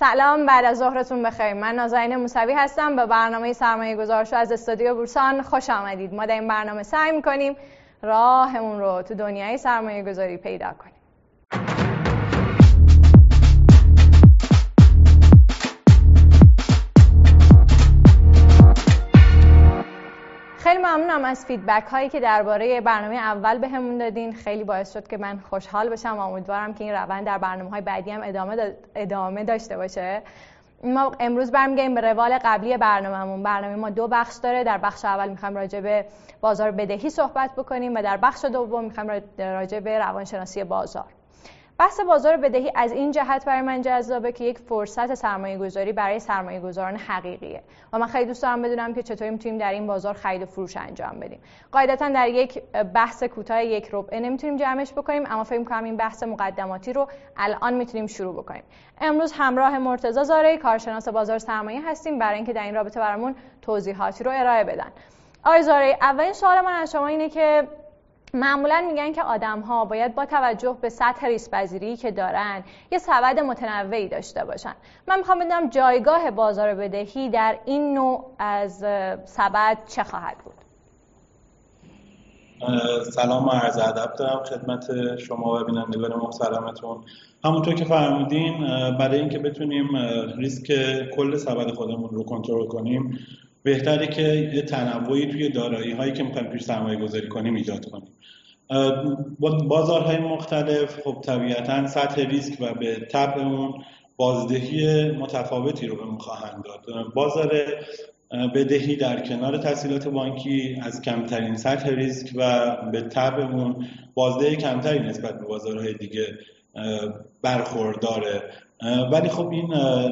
سلام بعد از ظهرتون بخیر. من نازنین موسوی هستم به برنامه سرمایه گذارشو از استودیو بورسان خوش آمدید. ما در این برنامه سعی می‌کنیم راهمون رو تو دنیای سرمایه گذاری پیدا کنیم. ممنونم از فیدبک هایی که درباره برنامه اول بهمون دادین. خیلی باعث شد که من خوشحال بشم و امیدوارم که این روند در برنامه های بعدی هم ادامه, ادامه داشته باشه. ما امروز برمیگردیم به روال قبلی برنامهمون. برنامه ما دو بخش داره. در بخش اول می‌خوایم راجع به بازار بدهی صحبت بکنیم و در بخش دوم می‌خوایم راجع به روانشناسی بازار. بحث بازار بدهی از این جهت برای من جذابه که یک فرصت سرمایه گذاری برای سرمایه گذاران حقیقیه. و من خیلی دوست دارم بدونم که چطوری می‌تونیم در این بازار خرید و فروش انجام بدیم. قاعدتا در یک بحث کوتاه یک ربع نمی‌تونیم جمعش بکنیم اما فکر می‌کنم این بحث مقدماتی رو الان می‌تونیم شروع بکنیم. امروز همراه مرتضی زاره کارشناس بازار سرمایه هستیم. برای اینکه در این رابطه برامون توضیحاتی رو ارائه بدن. آقای زاره اولین سوال من از شما اینه که معمولا میگن که آدم ها باید با توجه به سطح ریسک پذیری که دارن یه سبد متنوعی داشته باشن. من می‌خوام بدونم جایگاه بازار بدهی در این نوع از سبد چه خواهد بود؟ سلام و عرض ادب دارم خدمت شما و بینندگان محترمتون. همونطور که فرمودین برای اینکه بتونیم ریسک کل سبد خودمون رو کنترل کنیم بهتره که یه تنوعی توی دارایی هایی که می‌خوایم توی سرمایه گذاری کنیم ایجاد کنیم. بازارهای مختلف خب طبیعتا سطح ریسک و به طبع اون بازدهی متفاوتی رو به خواهند داد. بازار بدهی در کنار تسهیلات بانکی از کمترین سطح ریسک و به طبع اون بازدهی کمتری نسبت به بازارهای دیگه برخورداره. ولی خب این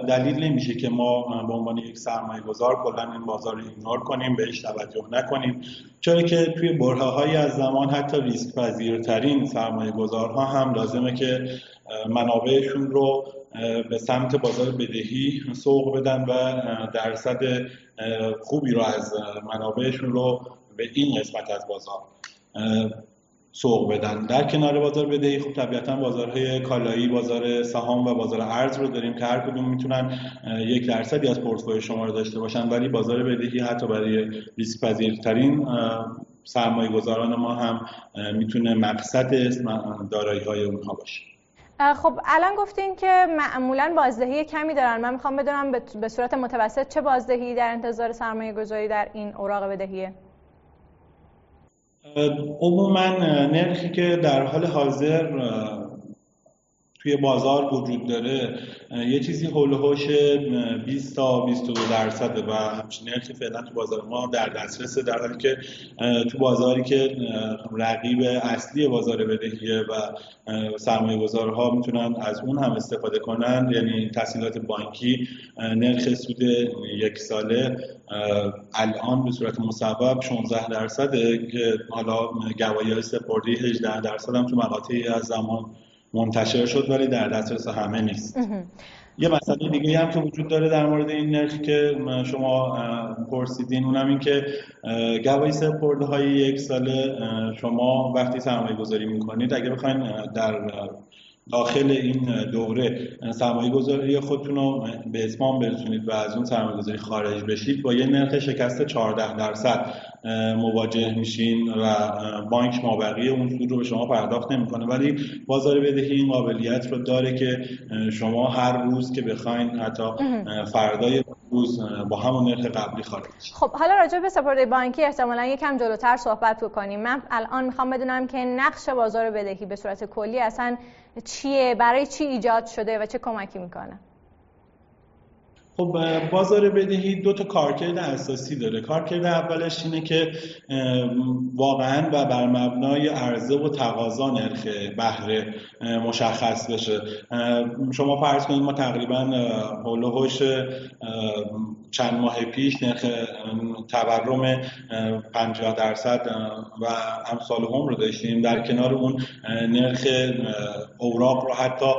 دلیل نمیشه که ما به عنوان یک سرمایه گذار کلا این بازار رو ایگنور کنیم بهش توجه نکنیم. چرا که توی برهه های از زمان حتی ریسک پذیرترین سرمایه گذارها هم لازمه که منابعشون رو به سمت بازار بدهی سوق بدن و درصد خوبی رو از منابعشون رو به این قسمت از بازار سوق بدن. در کنار بازار بدهی خب طبیعتا بازارهای کالایی بازار سهام و بازار ارز رو داریم که هر کدوم می‌تونن یک درصدی از پورتفوی شما رو داشته باشن. ولی بازار بدهی حتی برای ریسک پذیرترین سرمایه گذاران ما هم می‌تونه مقصد دارایی های اونها باشه. خب الان گفتین که معمولا بازدهی کمی دارن. من می‌خوام بدونم به صورت متوسط چه بازدهی در انتظار سرمایه گذاری در این اوراق بدهیه؟ عموما نرخی که در حال حاضر توی بازار وجود داره. یه چیزی هوش 20 تا 22 درصده و همچین نرخی فعلا تو بازار ما در دسترسه در حالی که تو بازاری که رقیب اصلی بازار بدهیه و سرمایه گذارها می‌تونن از اون هم استفاده کنن. یعنی تحصیلات بانکی نرخ سود یک ساله الان به صورت مصوب 16 درصده که حالا گواهی های سپردی 18 درصد هم تو مقاطعی از زمان منتشر شد ولی در دسترس همه نیست. یه مسئله دیگه هم که وجود داره در مورد این نرخی که شما پرسیدین اونم این که گواهی سپرده های یک ساله شما وقتی سرمایه گذاری می‌کنید اگه بخواین در داخل این دوره سرمایه گذاری خودتون رو به اسمان برسونید و از اون سرمایه گذاری خارج بشید با یه نرخ شکست 14 درصد. مواجه میشین و بانک مابقی اون سود رو به شما پرداخت نمی‌کنه. ولی بازار بدهی این قابلیت رو داره که شما هر روز که بخواین حتی فردای روز با همون نرخ قبلی خارج خب حالا راجع به سپرده بانکی احتمالا یکم جلوتر صحبت بکنیم. من الان می‌خوام بدونم که نقش بازار بدهی به صورت کلی اصلا چیه؟ برای چی ایجاد شده و چه کمکی می‌کنه؟ خب بازار بدهی دو تا کارکرد اساسی داره. کارکرد اولش اینه که واقعا و بر مبنای عرضه و تقاضا نرخ بهره مشخص بشه. شما فرض کنید ما تقریبا هولوهوش چند ماه پیش نرخ تورم 50 درصد و امثال هم رو داشتیم. در کنار اون نرخ اوراق رو حتی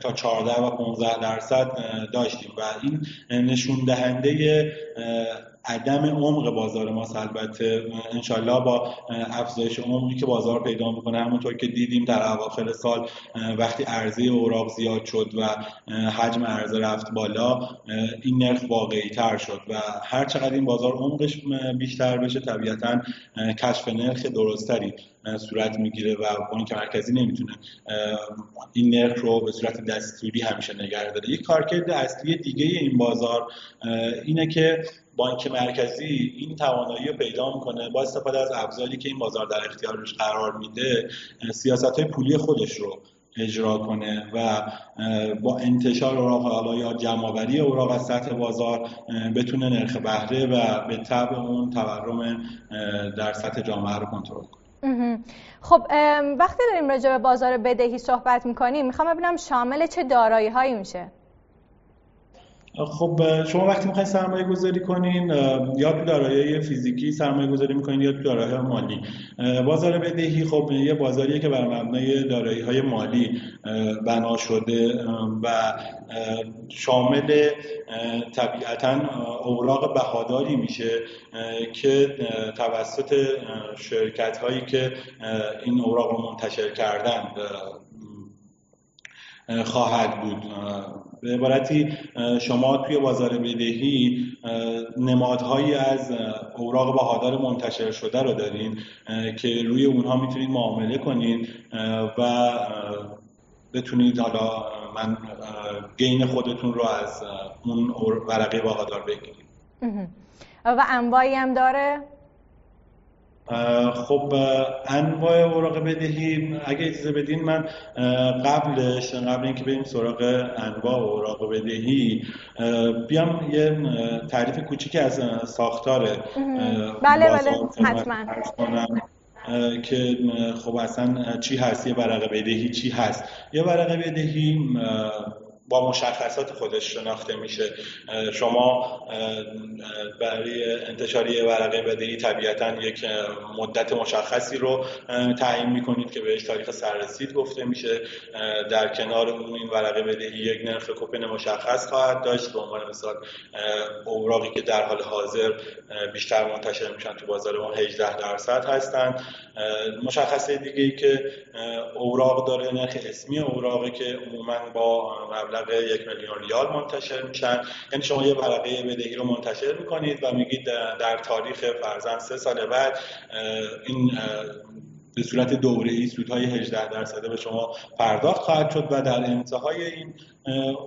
تا 14 و 15 درصد داشتیم. و این نشون دهنده عدم عمق بازار ماست. البته انشالله با افزایش عمقی که بازار پیدا می‌کنه همونطور که دیدیم در اواخر سال وقتی عرضه اوراق زیاد شد و حجم عرضه رفت بالا این نرخ واقعی تر شد و هر چقدر این بازار عمقش بیشتر بشه طبیعتا کشف نرخ درستری صورت می‌گیره و بانک مرکزی نمی‌تونه این نرخ رو به صورت دستوری همیشه نگه داره. یک کارکرد اصلی دیگه این بازار اینه که بانک مرکزی این توانایی رو پیدا می‌کنه با استفاده از ابزاری که این بازار در اختیارش قرار میده سیاست های پولی خودش رو اجرا کنه و با انتشار اوراق حالا یا جمعآوری اوراق از سطح بازار بتونه نرخ بهره و به طبع اون تورم در سطح جامعه رو کنترل کنه. خب وقتی داریم راجع به بازار بدهی صحبت می‌کنیم می‌خوام ببینم شامل چه دارایی هایی میشه؟ خب شما وقتی می‌خواین سرمایه گذاری کنین یا تو دارایی فیزیکی سرمایه گذاری می‌کنین یا تو دارایی مالی. بازار بدهی خب یه بازاریه که بر مبنای دارایی های مالی بنا شده و شامل طبیعتا اوراق بهاداری میشه که توسط شرکت هایی که این اوراق رو منتشر کردن خواهد بود. به عبارتی شما توی بازار بدهی نمادهایی از اوراق بهادار منتشر شده رو دارین که روی اونها می‌تونید معامله کنید و بتونید حالا من گین خودتون رو از اون ورقه بهادار بگیرید. و انواعی هم داره؟ خب انواع اوراق بدهی اگه اجازه بدین من قبلش قبل اینکه بریم سراغ انواع اوراق بدهی بیام یه تعریف کوچیکی از ساختار بله بله حتما. که خب اصلا چی هست؟ یه ورقه بدهی چی هست؟ یه ورقه بدهی با مشخصات خودش شناخته میشه. شما برای انتشار یه ورقه بدهی طبیعتا یک مدت مشخصی رو تعیین می‌کنید که بهش تاریخ سررسید گفته میشه. در کنار اون این ورقه بدهی یک نرخ کوپن مشخص خواهد داشت به عنوان مثال. اوراقی که در حال حاضر بیشتر منتشر میشن تو بازار ما 18 درصد هستند مشخصه دیگه ای که اوراق داره نرخ اسمی اوراقی که عموما با مبلغ یک میلیون ریال منتشر میشن. یعنی شما یه ورقه بدهی رو منتشر می‌کنید و میگید در تاریخ فرزن سه سال بعد این به صورت دوره ای سودهای 18 درصده به شما پرداخت خواهد شد و در انتهای این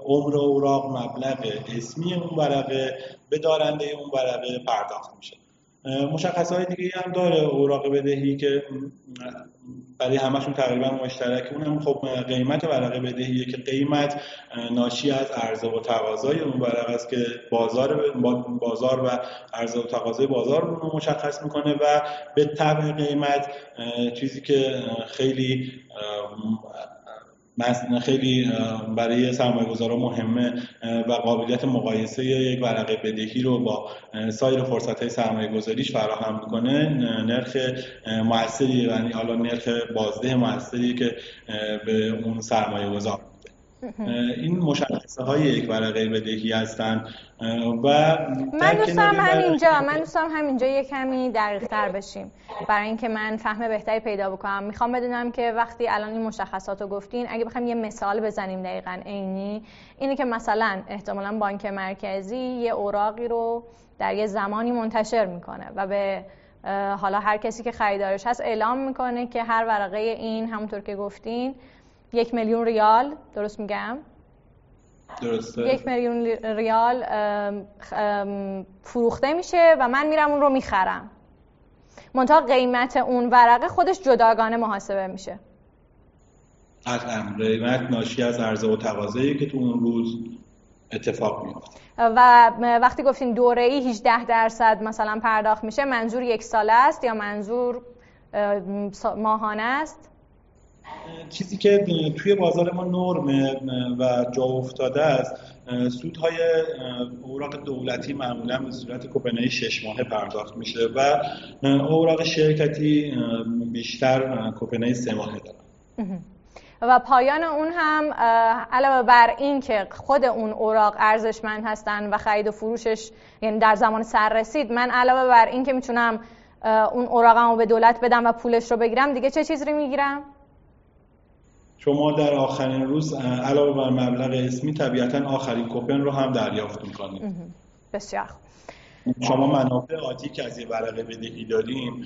عمر اوراق مبلغ اسمی اون ورقه به دارنده اون ورقه پرداخت میشه. مشخص های دیگه هم داره اوراق بدهی که برای همشون تقریبا مشترک اون هم خب قیمت ورقه بدهیه که قیمت ناشی از عرضه و تقاضای اون ورقه است که بازار بازار و عرضه و تقاضای بازار رو مشخص می‌کنه و به طبع قیمت چیزی که خیلی خیلی برای سرمایه گذارا مهمه و قابلیت مقایسه یک ورقه بدهی رو با سایر فرصت های سرمایه گذاریش فراهم می‌کنه. نرخ موثری یعنی حالا نرخ بازده موثری که به اون سرمایه گذار این مشخصه های یک ورقه بدهی هستند و من دوستم همینجا من دوستم همینجا یه کمی دقیق تر بشیم. برای اینکه من فهم بهتری پیدا بکنم. می‌خوام بدونم که وقتی الان این مشخصات رو گفتین اگه بخوایم یه مثال بزنیم دقیقا عینی اینه که مثلا احتمالا بانک مرکزی یه اوراقی رو در یه زمانی منتشر می‌کنه و به حالا هر کسی که خریدارش هست اعلام می‌کنه که هر ورقه این همونطور که گفتین یک میلیون ریال درست میگم؟ درسته. یک میلیون ریال فروخته میشه و من میرم اون رو می‌خرم. منتها قیمت اون ورقه خودش جداگانه محاسبه میشه. قطعا. قیمت ناشی از عرضه و تقاضایی که تو اون روز اتفاق میفته و وقتی گفتین دوره ای 18 درصد مثلا پرداخت میشه منظور یک ساله است یا منظور ماهانه است؟ چیزی که توی بازار ما نرمه و جا افتاده است سودهای اوراق دولتی معمولا به صورت کوپنهای شش ماهه پرداخت میشه و اوراق شرکتی بیشتر کوپنهای سه ماهه دارن و پایان اون هم علاوه بر این که خود اون اوراق ارزشمند هستن و خرید و فروشش یعنی در زمان سر رسید من علاوه بر این که می‌تونم اون اوراقم رو به دولت بدم و پولش رو بگیرم دیگه چه چیزی می‌گیرم؟ شما در آخرین روز علاوه بر مبلغ اسمی طبیعتا آخرین کوپن رو هم دریافت می‌کنید. بسیار شما منافع آتی که از یه ورقه بدهی داریم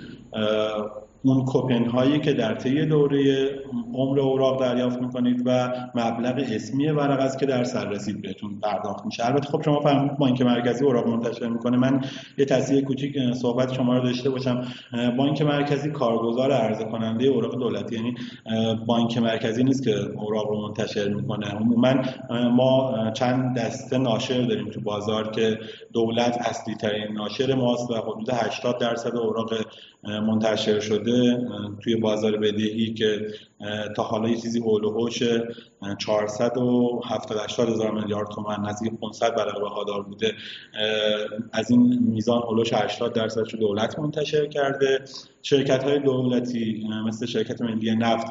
اون کوپن هایی که در طی دوره عمر اوراق دریافت می‌کنید و مبلغ اسمی ورق است که در سررسید بهتون پرداخت میشه. البته خب شما فهمید بانک مرکزی اوراق منتشر می‌کنه من یه تصحیح کوچیک صحبت شما رو داشته باشم. بانک مرکزی کارگزار عرضه کننده اوراق دولتی یعنی بانک مرکزی نیست که اوراق رو منتشر می‌کنه. عموما ما چند دسته ناشر داریم تو بازار که دولت اصلی ترین ناشر ماست و حدود 80 درصد اوراق منتشر شده. توی بازار بدهی که تا حالا یه چیزی حول و حوش 470 80 هزار میلیارد تومان نزدیک 500 برابر بهادار بوده. از این میزان هولوش 80 درصدش رو دولت منتشر کرده. شرکت های دولتی مثل شرکت ملی نفت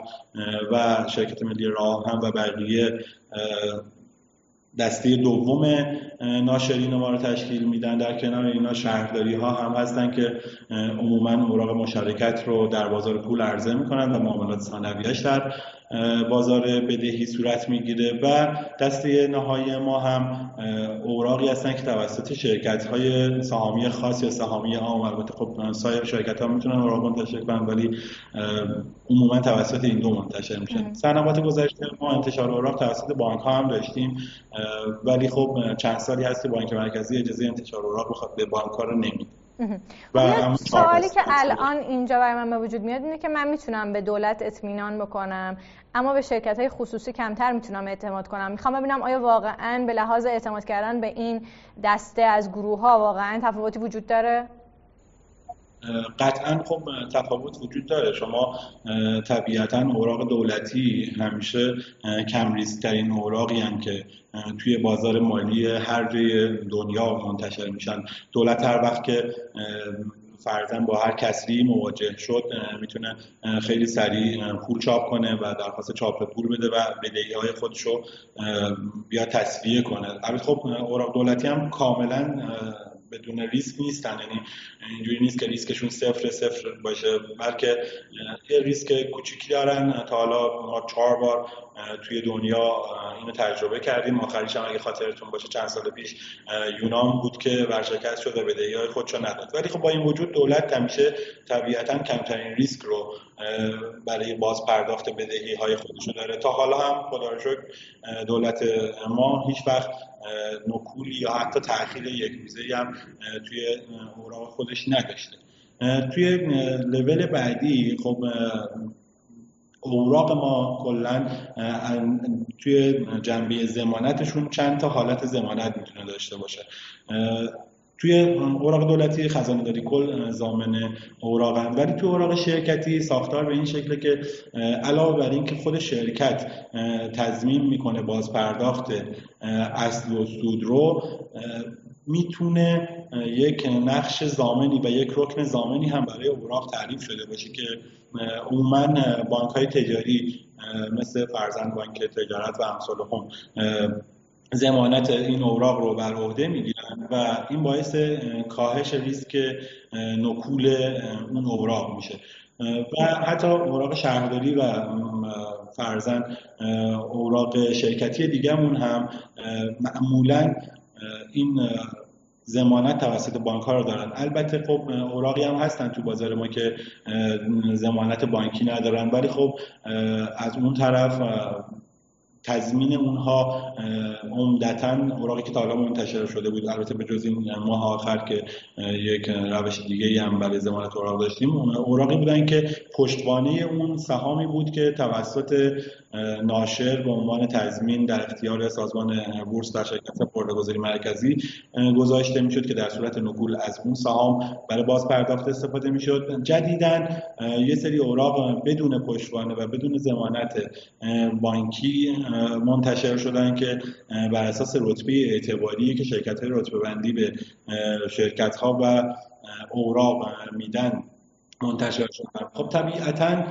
و شرکت ملی راه هم و بقیه دسته دوم ناشرین ما رو تشکیل میدن. در کنار اینا شهرداری ها هم هستن که عموما اوراق مشارکت رو در بازار پول عرضه می‌کنن و معاملات ثانویه‌اش در بازار بدهی صورت می‌گیره و دسته نهایی ما هم اوراقی هستن که توسط شرکت های سهامی خاص یا سهامی عام البته خب سایر شرکت ها می‌تونن اوراق منتشر کنن ولی عموما توسط این دو منتشر میشن. سنوات گذشته ما انتشار اوراق توسط بانک ها هم داشتیم ولی خب چند سالی هست که بانک مرکزی اجازه انتشار اوراق به بانک ها رو نمیده. و سوالی که الان اینجا برای من به وجود میاد اینه که من می‌تونم به دولت اطمینان بکنم اما به شرکت های خصوصی کمتر می‌تونم اعتماد کنم. می‌خوام ببینم آیا واقعا به لحاظ اعتماد کردن به این دسته از گروه ها واقعا تفاوتی وجود داره؟ قطعا خب تفاوت وجود داره. شما طبیعتا اوراق دولتی همیشه کم ترین اوراقی هم که توی بازار مالی هر جای دنیا منتشر میشن. دولت هر وقت که فرزن با هر کسری مواجه شد می‌تونه خیلی سریع پول چاپ کنه و درخواست چاپ پول بده و بدهی های خودش رو بیا تصویه کنه. البته خب اوراق دولتی هم کاملا بدون ریسک نیستن. یعنی اینجوری نیست که ریسکشون صفر صفر باشه بلکه یه ریسک کوچیکی دارن. تا حالا ما چهار بار توی دنیا اینو تجربه کردیم. آخریش هم اگه خاطرتون باشه چند سال پیش یونان بود که ورشکست شد و بدهی های خودشو نداد ولی خب با این وجود دولت همیشه طبیعتا کمترین ریسک رو برای باز پرداخت بدهی های خودشو داره. تا حالا هم خدا دولت ما هیچ وقت نکولی یا حتی تاخیر یک روزه هم توی اوراق خودش نداشته. توی لول بعدی خب اوراق ما کلا توی جنبه زمانتشون چند تا حالت زمانت می‌تونه داشته باشه. توی اوراق دولتی خزانه داری کل زامن اوراقن ولی توی اوراق شرکتی ساختار به این شکله که علاوه بر این که خود شرکت تضمین می‌کنه باز پرداخت اصل و سود رو می‌تونه یک نقش زامنی و یک رکن زامنی هم برای اوراق تعریف شده باشه که عموما بانک های تجاری مثل فرزند بانک تجارت و امثال هم زمانت این اوراق رو بر عهده می‌گیرن و این باعث کاهش ریسک نکول اون اوراق میشه. و حتی اوراق شهرداری و فرزن اوراق شرکتی دیگهمون هم معمولا این زمانت توسط بانک ها رو دارن. البته خب اوراقی هم هستن تو بازار ما که زمانت بانکی ندارن ولی خب از اون طرف تضمین اونها عمدتا اوراقی که تا حالا منتشر شده بود البته به جز این ماه آخر که یک روش دیگه هم برای زمانت اوراق داشتیم اوراقی بودن که پشتوانه اون سهامی بود که توسط ناشر به عنوان تضمین در اختیار سازمان بورس در شرکت پردهگذاری مرکزی گذاشته می‌شد که در صورت نقول از اون سهام برای باز پرداخت استفاده می‌شد. جدیدا یه سری اوراق بدون پشتوانه و بدون ضمانت بانکی منتشر شدن که بر اساس رتبه اعتباری که شرکت های رتبه بندی به شرکت ها و اوراق میدن منتشر شدن. خب طبیعتا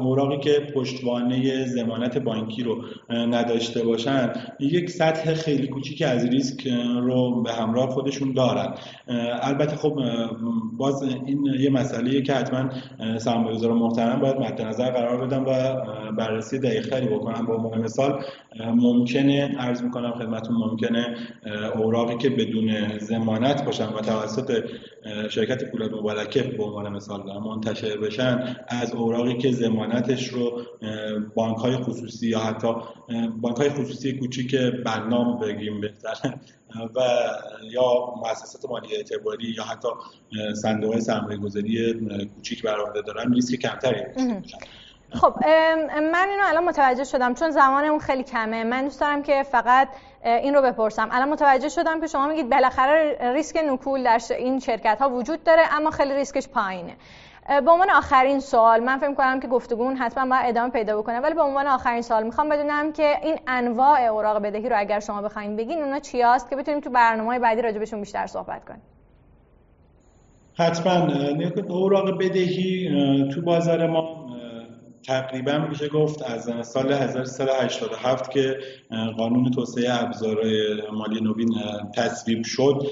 اوراقی که پشتوانه زمانت بانکی رو نداشته باشن یک سطح خیلی کوچیک از ریسک رو به همراه خودشون دارن. البته خب باز این یه مسئله که حتما سرمایه‌گذار محترم باید مد نظر قرار بدم و بررسی دقیقتری بکنم به عنوان مثال ممکنه عرض می‌کنم خدمتون ممکنه اوراقی که بدون زمانت باشن و توسط شرکت پولاد مبارکه به عنوان مثال منتشر بشن از اوراقی که زمانتش رو بانک های خصوصی یا حتی بانک های خصوصی کوچیک برنامه بگیم بهتر و یا مؤسسات مالی اعتباری یا حتی صندوق سرمایه گذاری کوچیک برآورده دارن ریسک کمتری خب من اینو الان متوجه شدم چون زمانمون خیلی کمه. من دوست دارم که فقط این رو بپرسم. الان متوجه شدم که شما میگید بالاخره ریسک نکول در این شرکت ها وجود داره اما خیلی ریسکش پایینه. به عنوان آخرین سوال من فکر کنم که گفتگون حتما باید ادامه پیدا بکنه ولی به عنوان آخرین سوال می‌خوام بدونم که این انواع اوراق بدهی رو اگر شما بخواید بگین اونا چی هست که بتونیم تو برنامه بعدی راجبشون بیشتر صحبت کنیم؟ حتما. اوراق بدهی تو بازار ما تقریبا میشه گفت از سال 1387 که قانون توسعه ابزارهای مالی نوین تصویب شد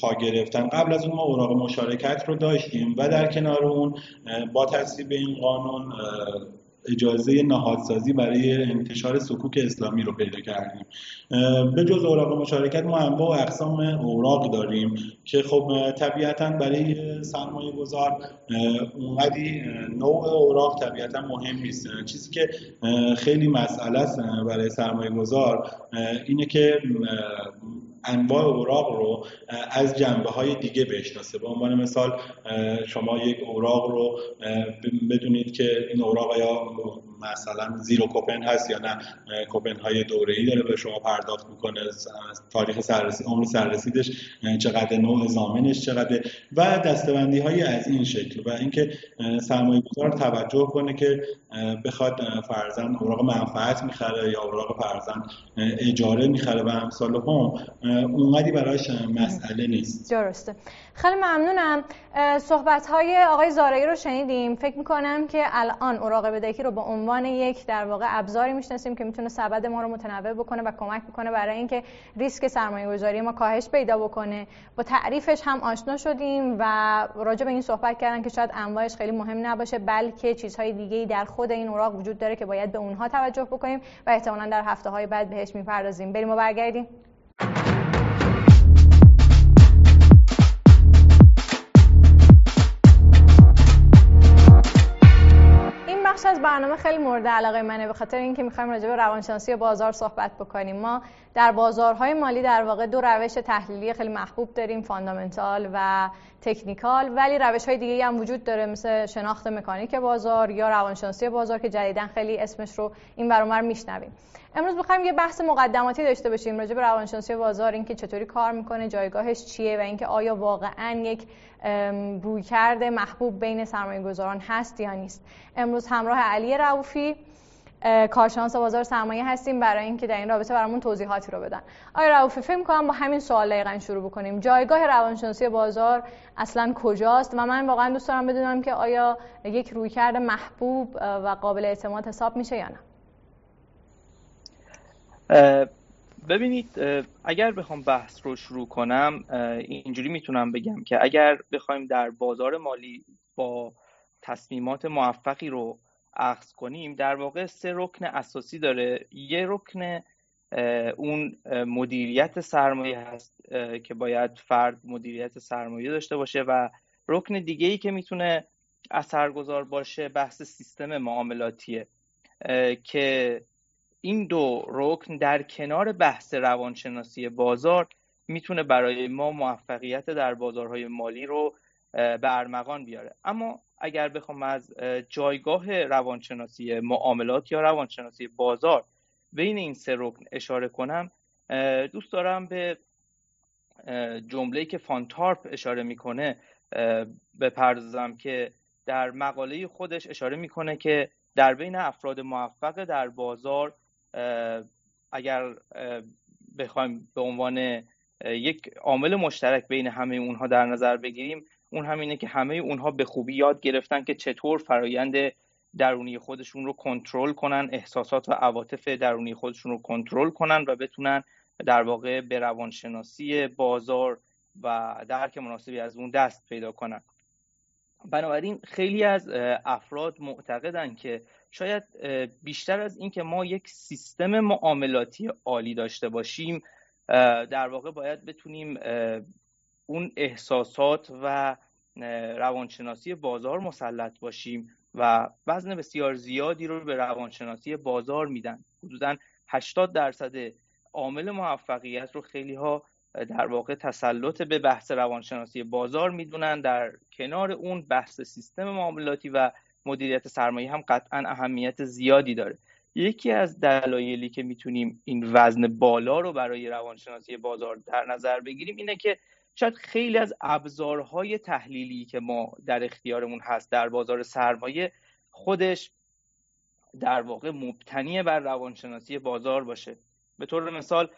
پا گرفتن. قبل از اون ما اوراق مشارکت رو داشتیم و در کنار اون با تصویب این قانون اجازه نهادسازی برای انتشار سکوک اسلامی رو پیدا کردیم. به جز اوراق مشارکت ما انواع و اقسام اوراق داریم که خب طبیعتا برای سرمایه گذار اونقدی نوع اوراق طبیعتا مهم نیست. چیزی که خیلی مسئله است برای سرمایه گذار اینه که انواع اوراق رو از جنبه های دیگه بشناسه. به عنوان مثال شما یک اوراق رو بدونید که این اوراق یا مثلا زیرو کوپن هست یا نه کوپن های دوره ای داره به شما پرداخت می‌کنه تاریخ سررسید عمر سررسیدش چقدر نوع زامنش چقدر و دستبندی های از این شکل و اینکه سرمایه گذار توجه کنه که بخواد فرزن اوراق منفعت می‌خره یا اوراق فرزن اجاره می‌خره و امثال هم اونقدی براش مسئله نیست. درسته. خیلی ممنونم. صحبت های آقای زارعی رو شنیدیم. فکر می‌کنم که الان اوراق بدهی رو به عنوان یک در واقع ابزاری می‌شناسیم که می‌تونه سبد ما رو متنوع بکنه و کمک بکنه برای اینکه ریسک سرمایه گذاری ما کاهش پیدا بکنه. با تعریفش هم آشنا شدیم و راجع به این صحبت کردن که شاید انواعش خیلی مهم نباشه بلکه چیزهای دیگه در خود این اوراق وجود داره که باید به اونها توجه بکنیم و احتمالا در هفته های بعد بهش می‌پردازیم. بریم و برگردیم. از برنامه خیلی مورد علاقه منه به خاطر اینکه می‌خوایم راجع به روانشناسی بازار صحبت بکنیم. ما در بازارهای مالی در واقع دو روش تحلیلی خیلی محبوب داریم فاندامنتال و تکنیکال ولی روش های دیگه هم وجود داره مثل شناخت مکانیک بازار یا روانشناسی بازار که جدیدا خیلی اسمش رو این برامر میشنویم. امروز می‌خوایم یه بحث مقدماتی داشته باشیم راجع به روانشناسی بازار اینکه چطوری کار می‌کنه جایگاهش چیه و اینکه آیا واقعا یک رویکرد محبوب بین سرمایه گذاران هست یا نیست. امروز همراه علی رؤوفی کارشناس بازار سرمایه هستیم برای اینکه در این رابطه برامون توضیحاتی رو بدن. آیا رؤوفی فکر کنم با همین سوال دقیقا شروع بکنیم. جایگاه روانشناسی بازار اصلا کجاست؟ و من واقعا دوست دارم بدونم که آیا یک رویکرد محبوب و قابل اعتماد حساب میشه یا نه. ببینید اگر بخوام بحث رو شروع کنم اینجوری می‌تونم بگم که اگر بخوایم در بازار مالی با تصمیمات موفقی رو اخذ کنیم در واقع سه رکن اساسی داره. یه رکن اون مدیریت سرمایه هست که باید فرد مدیریت سرمایه داشته باشه و رکن دیگه ای که می‌تونه اثرگذار باشه بحث سیستم معاملاتیه که این دو رکن در کنار بحث روانشناسی بازار می‌تونه برای ما موفقیت در بازارهای مالی رو به ارمغان بیاره. اما اگر بخوام از جایگاه روانشناسی معاملات یا روانشناسی بازار بین این سه رکن اشاره کنم دوست دارم به جمله‌ای که فانتارپ اشاره می‌کنه بپردازم که در مقاله خودش اشاره می‌کنه که در بین افراد موفق در بازار اگر بخوایم به عنوان یک عامل مشترک بین همه اونها در نظر بگیریم اون همینه که همه اونها به خوبی یاد گرفتن که چطور فرایند درونی خودشون رو کنترل کنن احساسات و عواطف درونی خودشون رو کنترل کنن و بتونن در واقع به روانشناسی بازار و درک مناسبی از اون دست پیدا کنن. بنابراین خیلی از افراد معتقدن که شاید بیشتر از اینکه ما یک سیستم معاملاتی عالی داشته باشیم در واقع باید بتونیم اون احساسات و روانشناسی بازار مسلط باشیم و وزن بسیار زیادی رو به روانشناسی بازار میدن. حدودا 80 درصد عامل موفقیت رو خیلی ها در واقع تسلط به بحث روانشناسی بازار می‌دونن. در کنار اون بحث سیستم معاملاتی و مدیریت سرمایه هم قطعا اهمیت زیادی داره. یکی از دلایلی که می‌تونیم این وزن بالا رو برای روانشناسی بازار در نظر بگیریم اینه که شاید خیلی از ابزارهای تحلیلی که ما در اختیارمون هست در بازار سرمایه خودش در واقع مبتنی بر روانشناسی بازار باشه. به طور مثال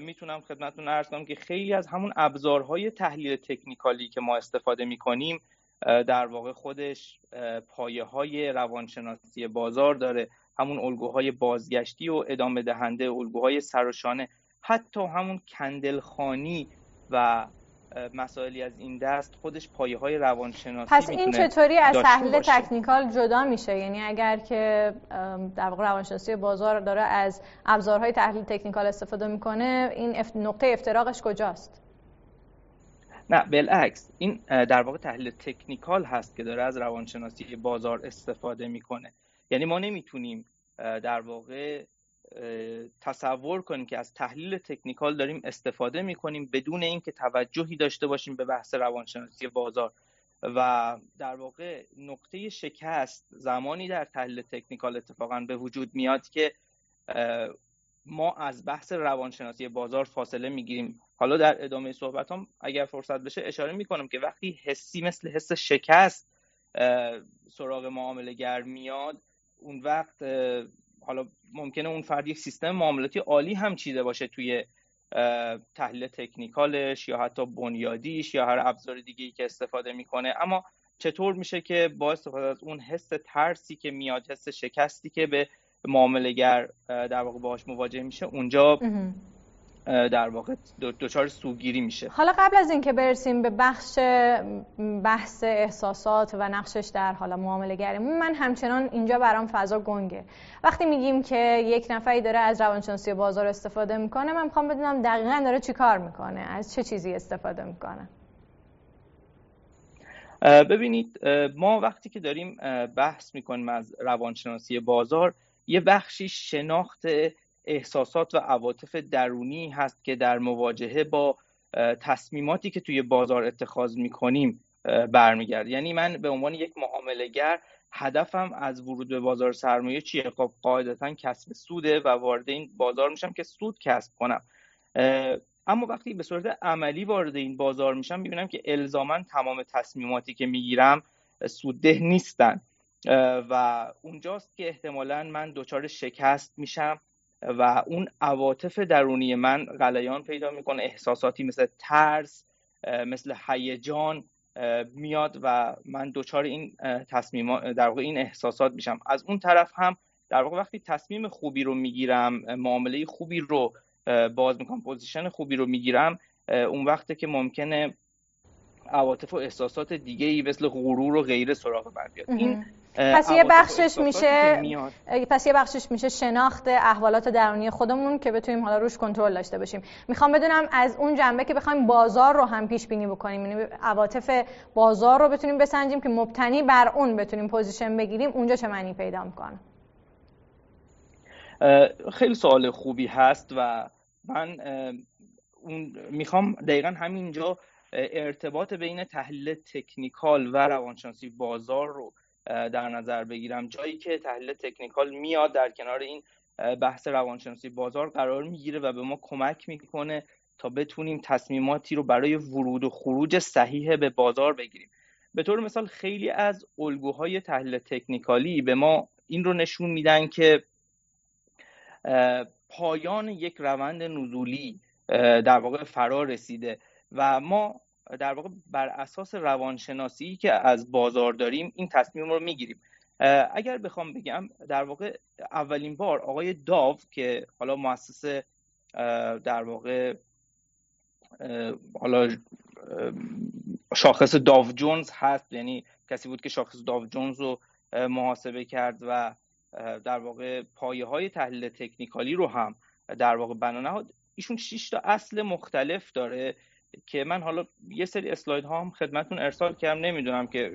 می‌تونم خدمتتون ارز کنم که خیلی از همون ابزارهای تحلیل تکنیکالی که ما استفاده می‌کنیم در واقع خودش پایه های روانشناسی بازار داره. همون الگوهای بازگشتی و ادامه دهنده الگوهای سرشانه حتی همون کندلخانی و مسائلی از این دست خودش پایه های روانشناسی پس این چطوری از تحلیل تکنیکال جدا میشه؟ یعنی اگر که در واقع روانشناسی بازار داره از ابزارهای تحلیل تکنیکال استفاده می‌کنه این نقطه افتراقش کجاست؟ نه بالعکس. این در واقع تحلیل تکنیکال هست که داره از روانشناسی بازار استفاده می‌کنه. یعنی ما نمی‌تونیم در واقع تصور کنیم که از تحلیل تکنیکال داریم استفاده می‌کنیم بدون اینکه توجهی داشته باشیم به بحث روانشناسی بازار. و در واقع نقطه شکست زمانی در تحلیل تکنیکال اتفاقا به وجود میاد که ما از بحث روانشناسی بازار فاصله می‌گیریم. حالا در ادامه صحبت هم اگر فرصت بشه اشاره می‌کنم که وقتی حسی مثل حس شکست سراغ معامله گر میاد اون وقت حالا ممکنه اون فرد یک سیستم معاملاتی عالی هم چیده باشه توی تحلیل تکنیکالش یا حتی بنیادیش یا هر ابزار دیگه ای که استفاده می‌کنه. اما چطور میشه که با استفاده از اون حس ترسی که میاد حس شکستی که به معاملهگر در واقع باهاش مواجه میشه اونجا در واقع دچار سوگیری میشه. حالا قبل از اینکه برسیم به بخش بحث احساسات و نقشش در حالا معامله گریمون من همچنان اینجا برام فضا گنگه. وقتی میگیم که یک نفری داره از روانشناسی بازار استفاده می‌کنه من می‌خوام بدونم دقیقا داره چی کار می‌کنه؟ از چه چیزی استفاده می‌کنه؟ ببینید ما وقتی که داریم بحث می‌کنیم از روانشناسی بازار یه بخشی شناخت احساسات و عواطف درونی هست که در مواجهه با تصمیماتی که توی بازار اتخاذ می‌کنیم برمیگرد یعنی من به عنوان یک معاملهگر هدفم از ورود به بازار سرمایه چیه؟ خب قاعدتا کسب سوده و وارد این بازار میشم که سود کسب کنم. اما وقتی به صورت عملی وارد این بازار میشم می‌بینم که الزاما تمام تصمیماتی که می‌گیرم سودده نیستن. و اونجاست که احتمالا من دچار شکست میشم. و اون عواطف درونی من غلیان پیدا می‌کنه احساساتی مثل ترس مثل هیجان میاد و من دچار این تصمیم در واقع این احساسات میشم. از اون طرف هم در واقع وقتی تصمیم خوبی رو می‌گیرم معامله خوبی رو باز می‌کنم پوزیشن خوبی رو می‌گیرم اون وقته که ممکنه عواطف و احساسات دیگه ای مثل غرور و غیره سراغ من بیاد. این پس یه بخشش میشه پس یه بخشش میشه شناخت احوالات درونی خودمون که بتونیم حالا روش کنترل داشته باشیم. می‌خوام بدونم از اون جنبه که بخوایم بازار رو هم پیش بینی بکنیم یعنی عواطف بازار رو بتونیم بسنجیم که مبتنی بر اون بتونیم position بگیریم اونجا چه معنی پیدا می‌کنه؟ خیلی سوال خوبی هست و من اون می‌خوام دقیقا همینجا ارتباط بین تحلیل technical و روانشناسی بازار رو در نظر بگیرم. جایی که تحلیل تکنیکال میاد در کنار این بحث روانشناسی بازار قرار می‌گیره و به ما کمک می‌کنه تا بتونیم تصمیماتی رو برای ورود و خروج صحیح به بازار بگیریم. به طور مثال خیلی از الگوهای تحلیل تکنیکالی به ما این رو نشون میدن که پایان یک روند نزولی در واقع فرا رسیده و ما در واقع بر اساس روانشناسی که از بازار داریم این تصمیم رو می‌گیریم. اگر بخوام بگم در واقع اولین بار آقای داو که حالا مؤسس در واقع حالا شاخص داو جونز هست یعنی کسی بود که شاخص داو جونز رو محاسبه کرد و در واقع پایه های تحلیل تکنیکالی رو هم در واقع بنا نهاد. ایشون 6 تا اصل مختلف داره. که من حالا یه سری اسلاید ها هم خدمتون ارسال کردم نمی‌دونم که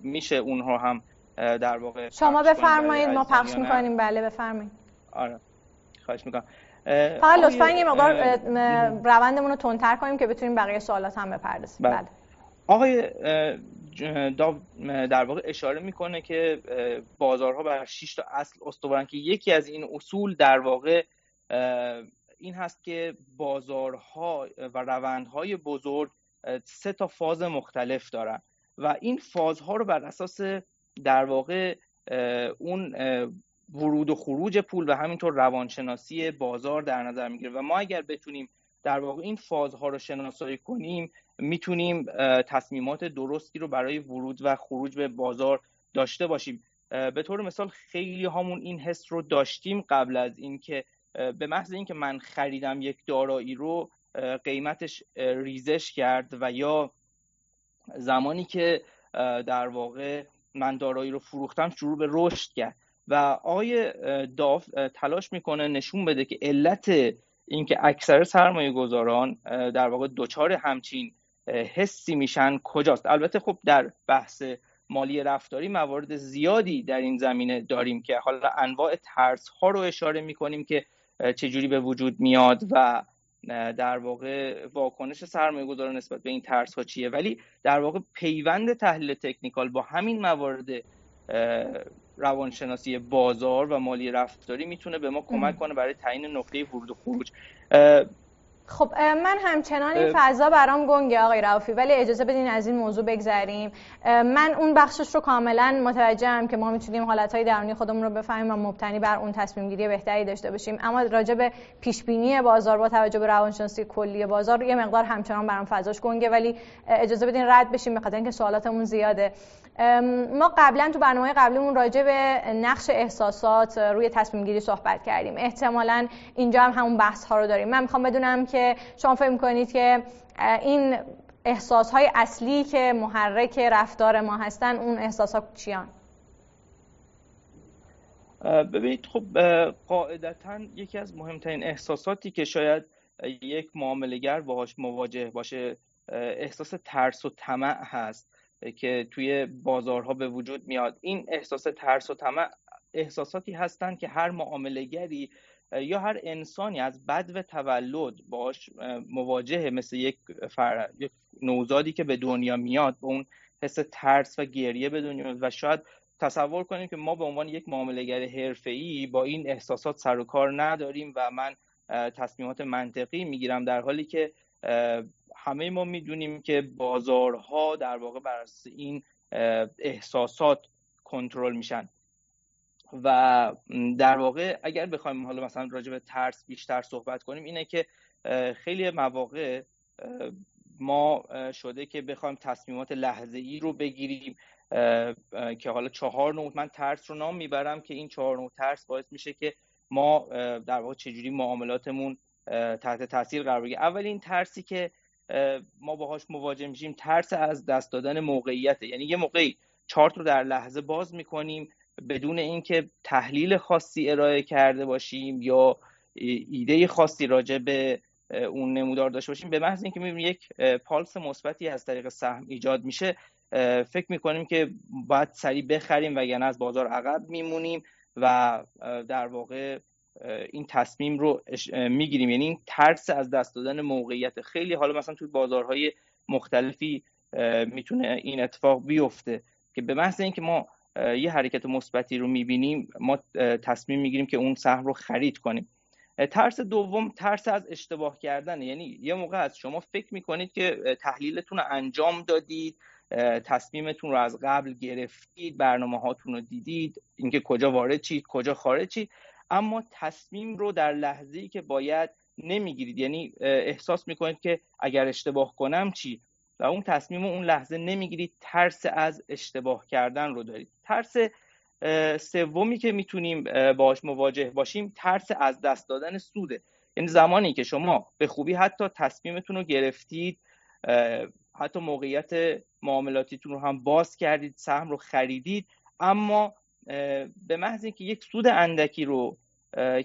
میشه اونها هم در واقع شما بفرمایید ما پخش می‌کنیم. بله بفرمایید. آره خواهش می‌کنم. فقط لطفا یه مقدار روندمون رو تندتر کنیم که بتونیم بقیه سوالات هم بپردازیم. بله. بله. آقای در واقع اشاره می‌کنه که بازارها بر 6 تا اصل استوارن که یکی از این اصول در واقع این هست که بازارها و روندهای بزرگ سه تا فاز مختلف دارن و این فازها رو بر اساس در واقع اون ورود و خروج پول و همینطور روانشناسی بازار در نظر می‌گیره. و ما اگر بتونیم در واقع این فازها رو شناسایی کنیم می‌تونیم تصمیمات درستی رو برای ورود و خروج به بازار داشته باشیم. به طور مثال خیلی همون این حس رو داشتیم قبل از اینکه به محض اینکه من خریدم یک دارایی رو قیمتش ریزش کرد و یا زمانی که در واقع من دارایی رو فروختم شروع به رشد کرد. و آقای داف تلاش می‌کنه نشون بده که علت اینکه اکثر سرمایه گذاران در واقع دچار همچین حسی میشن کجاست. البته خب در بحث مالی رفتاری موارد زیادی در این زمینه داریم که حالا انواع ترس ها رو اشاره می‌کنیم که چجوری به وجود میاد و در واقع واکنش سرمایه گذار نسبت به این ترس ها چیه. ولی در واقع پیوند تحلیل تکنیکال با همین موارد روانشناسی بازار و مالی رفتاری می‌تونه به ما کمک کنه برای تعیین نقطه ورود و خروج. خب من همچنان این فضا برام گنگه آقای رافی ولی اجازه بدین از این موضوع بگذریم. من اون بخشش رو کاملا متوجهم که ما می‌تونیم حالتهای درونی خودمون رو بفهمیم و مبتنی بر اون تصمیم گیری بهتری داشته باشیم. اما راجع به پیش بینی بازار با توجه به روانشناسی کلی بازار یه مقدار همچنان برام فضاش گنگه ولی اجازه بدین رد بشیم به خاطر اینکه سوالاتمون زیاده. ما قبلا تو برنامه قبلیمون راجع به نقش احساسات روی تصمیم گیری صحبت کردیم. احتمالا اینجا هم همون بحث ها رو داریم. من می‌خوام بدونم که شما فکر کنید که این احساس های اصلی که محرک رفتار ما هستن اون احساسات چیان؟ ببینید خب قاعدتا یکی از مهمترین احساساتی که شاید یک معاملگر باهاش مواجه باشه احساس ترس و طمع هست که توی بازارها به وجود میاد. این احساس ترس و طمع احساساتی هستند که هر معاملگری یا هر انسانی از بد و تولد باش مواجهه مثل یک, فر... یک نوزادی که به دنیا میاد به اون حس ترس و گریه به دنیا و شاید تصور کنیم که ما به عنوان یک معاملگر حرفه‌ای با این احساسات سر و کار نداریم و من تصمیمات منطقی می‌گیرم. در حالی که همه ما می‌دونیم که بازارها در واقع بر این احساسات کنترل میشن. و در واقع اگر بخوایم حالا مثلا راجع به ترس بیشتر صحبت کنیم اینه که خیلی مواقع ما شده که بخوایم تصمیمات لحظه ای رو بگیریم که حالا چهار نوع من ترس رو نام می‌برم که این چهار نوع ترس باعث میشه که ما در واقع چجوری معاملاتمون تحت تاثیر قرار بگیره. اولین ترسی که ما باهاش مواجه میشیم ترس از دست دادن موقعیت یعنی یه موقعی چارت رو در لحظه باز می‌کنیم بدون اینکه تحلیل خاصی ارائه کرده باشیم یا ایده خاصی راجع به اون نمودار داشته باشیم به محض اینکه می‌بینیم یک پالس مثبتی از طریق سهم ایجاد میشه فکر می‌کنیم که باید سریع بخریم وگرنه از بازار عقب میمونیم و در واقع این تصمیم رو می‌گیریم. یعنی این ترس از دست دادن موقعیت. خیلی حالا مثلا توی بازارهای مختلفی می‌تونه این اتفاق بیفته که به محض اینکه ما یه حرکت مثبتی رو می‌بینیم ما تصمیم می‌گیریم که اون سهم رو خرید کنیم. ترس دوم ترس از اشتباه کردن یعنی یه موقع از شما فکر می‌کنید که تحلیلتون رو انجام دادید تصمیمتون رو از قبل گرفتید برنامه هاتون رو دیدید اینکه کجا وارد چید کجا خارج چید اما تصمیم رو در لحظه ای که باید نمی‌گیرید. یعنی احساس می‌کنید که اگر اشتباه کنم چی؟ و اون تصمیم اون لحظه نمی‌گیرید ترس از اشتباه کردن رو دارید. ترس سومی که می‌تونیم باش مواجه باشیم ترس از دست دادن سوده. یعنی زمانی که شما به خوبی حتی تصمیمتون رو گرفتید حتی موقعیت معاملاتیتون رو هم باز کردید سهم رو خریدید اما به محض اینکه یک سود اندکی رو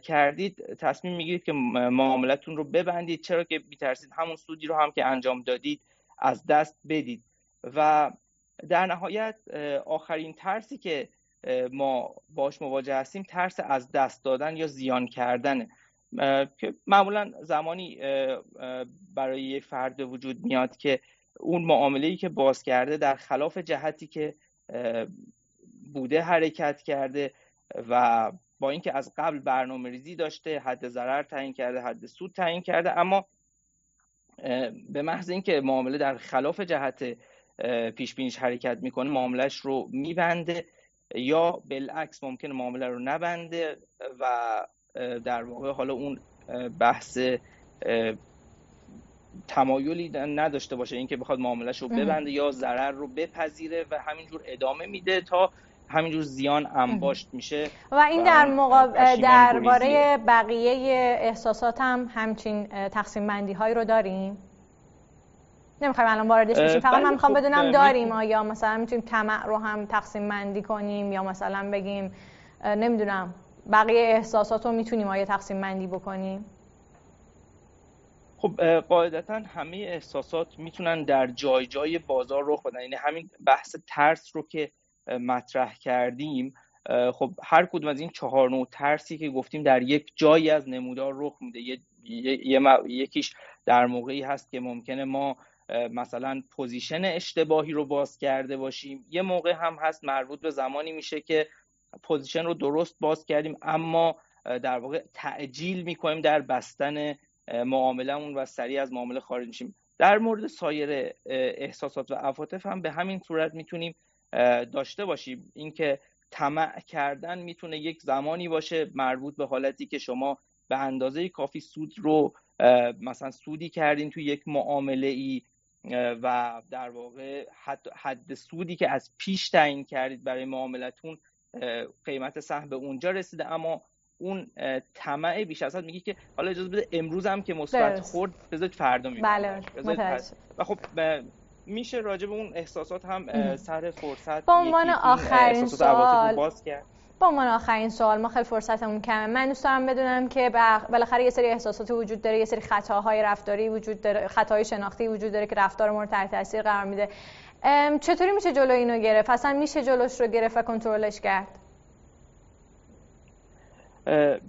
کردید تصمیم می‌گیرید که معاملتون رو ببندید. چرا که میترسید همون سودی رو هم که انجام دادید از دست بدید. و در نهایت آخرین ترسی که ما باش مواجه هستیم ترس از دست دادن یا زیان کردنه. که معمولا زمانی برای یک فرد وجود میاد که اون معامله ای که باز کرده در خلاف جهتی که بوده حرکت کرده و با اینکه از قبل برنامه ریزی داشته حد ضرر تعیین کرده حد سود تعیین کرده اما به محض اینکه معامله در خلاف جهت پیش بینیش حرکت می‌کنه معاملهش رو میبنده یا بالعکس ممکنه معامله رو نبنده و در واقع حالا اون بحث تمایلی نداشته باشه اینکه بخواد معاملش رو ببنده یا ضرر رو بپذیره و همینجور ادامه میده تا همینجور زیان انباشت میشه و این در مقاب... درباره بقیه احساسات هم همچین تقسیم بندی هایی رو داریم؟ نمی‌خوایم الان واردش بشیم. فقط من می‌خوام بدونم داریم آیا مثلا می‌تونیم طمع رو هم تقسیم بندی کنیم یا مثلا بگیم نمی‌دونم بقیه احساسات رو می‌تونیم آیا تقسیم بندی بکنیم؟ خب قاعدتا همه احساسات می‌تونن در جای جای بازار رخ بدن. یعنی همین بحث ترس رو که مطرح کردیم خب هر کدوم از این چهار نوع ترسی که گفتیم در یک جایی از نمودار رخ میده. یه، یکیش در موقعی هست که ممکنه ما مثلا position اشتباهی رو باز کرده باشیم. یه موقع هم هست مربوط به زمانی میشه که position رو درست باز کردیم اما در واقع تعجیل می‌کنیم در بستن معامله‌مون و سریع از معامله خارج میشیم. در مورد سایر احساسات و عواطف هم به همین صورت می‌تونیم داشته باشیم اینکه طمع کردن می‌تونه یک زمانی باشه مربوط به حالتی که شما به اندازه کافی سود رو مثلا سودی کردین توی یک معامله ای و در واقع حد, حد سودی که از پیش تعیین کردید برای معاملتون قیمت سهم به اونجا رسیده. اما اون طمع بیش از حد میگی که حالا اجازه بده امروز هم که مثبت خورد بذارید فردا میگم بله و خب میشه راجع به اون احساسات هم سر فرصت با عنوان آخرین سوال. باز کرد. با عنوان آخرین سوال ما خیلی فرصتمون کمه. من دوست دارم بدونم که بالاخره یه سری احساساتی وجود داره یه سری خطاهای رفتاری وجود داره خطاهای شناختی وجود داره که رفتار ما رو تحت تاثیر قرار میده. چطوری میشه جلو اینو گرفت؟ اصلا میشه جلوش رو گرفت و کنترلش کرد؟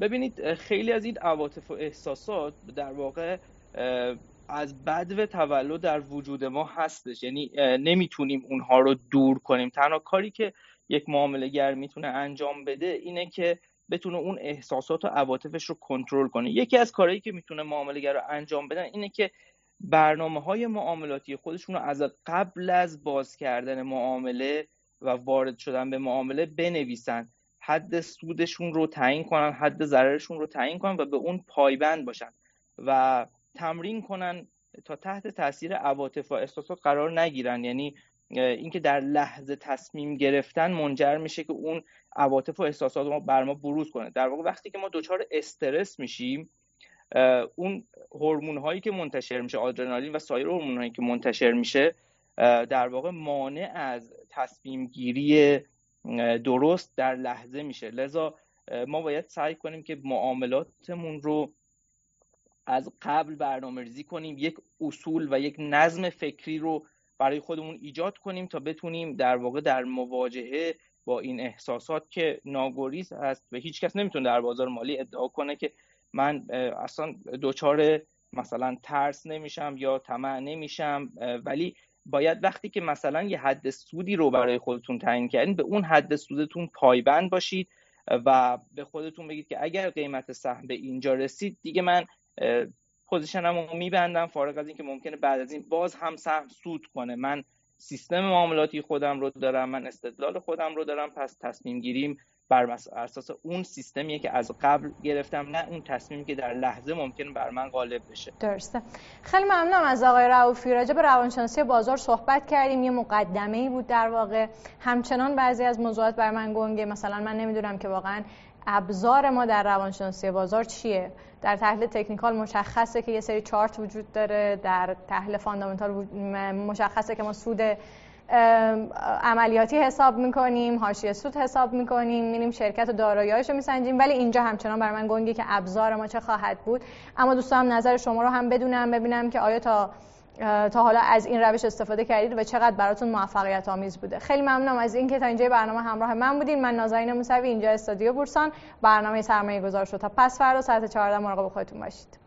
ببینید خیلی از این عواطف و احساسات در واقع از بد و تولد در وجود ما هستش. یعنی نمی‌تونیم اونها رو دور کنیم. تنها کاری که یک معامله گر می‌تونه انجام بده اینه که بتونه اون احساسات و عواطفش رو کنترل کنه. یکی از کارهایی که می‌تونه معامله گر رو انجام بدن اینه که برنامه های معاملاتی خودشون رو از قبل از باز کردن معامله و وارد شدن به معامله بنویسن. حد سودشون رو تعیین کنن حد ضررشون رو تعیین کنن و به اون پایبند باشن. و تمرین کنن تا تحت تاثیر عواطف و احساسات قرار نگیرن. یعنی اینکه در لحظه تصمیم گرفتن منجر میشه که اون عواطف و احساسات ما بر ما بروز کنه. در واقع وقتی که ما دچار استرس میشیم اون هورمون هایی که منتشر میشه آدرنالین و سایر هورمون هایی که منتشر میشه در واقع مانع از تصمیم گیری درست در لحظه میشه. لذا ما باید سعی کنیم که معاملاتمون رو از قبل برنامه ریزی کنیم یک اصول و یک نظم فکری رو برای خودمون ایجاد کنیم تا بتونیم در واقع در مواجهه با این احساسات که ناگریز هست و هیچ کس نمی‌تونه در بازار مالی ادعا کنه که من اصلا دچار مثلا ترس نمیشم یا طمع نمیشم ولی باید وقتی که مثلا یه حد سودی رو برای خودتون تعیین کردین به اون حد سودتون پایبند باشید و به خودتون بگید که اگر قیمت سهم به اینجا رسید دیگه من پوزیشنم رو میبندم فارغ از اینکه ممکنه بعد از این باز هم سهم سود کنه. من سیستم معاملاتی خودم رو دارم من استدلال خودم رو دارم پس تصمیم گیریم بر اساس اون سیستمیه که از قبل گرفتم نه اون تصمیمی که در لحظه ممکن بر من غالب بشه. درسته. خیلی ممنونم از آقای رعوفی راجع به روانشناسی بازار صحبت کردیم. یه مقدمه ای بود در واقع. همچنان بعضی از موضوعات بر من گنگه. مثلا من نمی‌دونم که واقعا ابزار ما در روانشناسی بازار چیه. در تحلیل تکنیکال مشخصه که یه سری چارت وجود داره در تحلیل فاندامنتال مشخصه که ما سود عملیاتی حساب می‌کنیم حاشیه سود حساب می‌کنیم میریم شرکت و دارایی‌هاش رو میسنجیم. ولی اینجا همچنان برای من گنگی که ابزار ما چه خواهد بود. اما دوستان نظر شما رو هم بدونم ببینم که آیا تا تا حالا از این روش استفاده کردید و چقدر براتون موفقیت آمیز بوده. خیلی ممنونم از اینکه تا اینجا برنامه همراه من بودین. من نازنین موسوی اینجا استادیو بورسان. برنامه سرمایه گذار شد. تا پس فردا ساعت 14 مراقب خودتون باشید.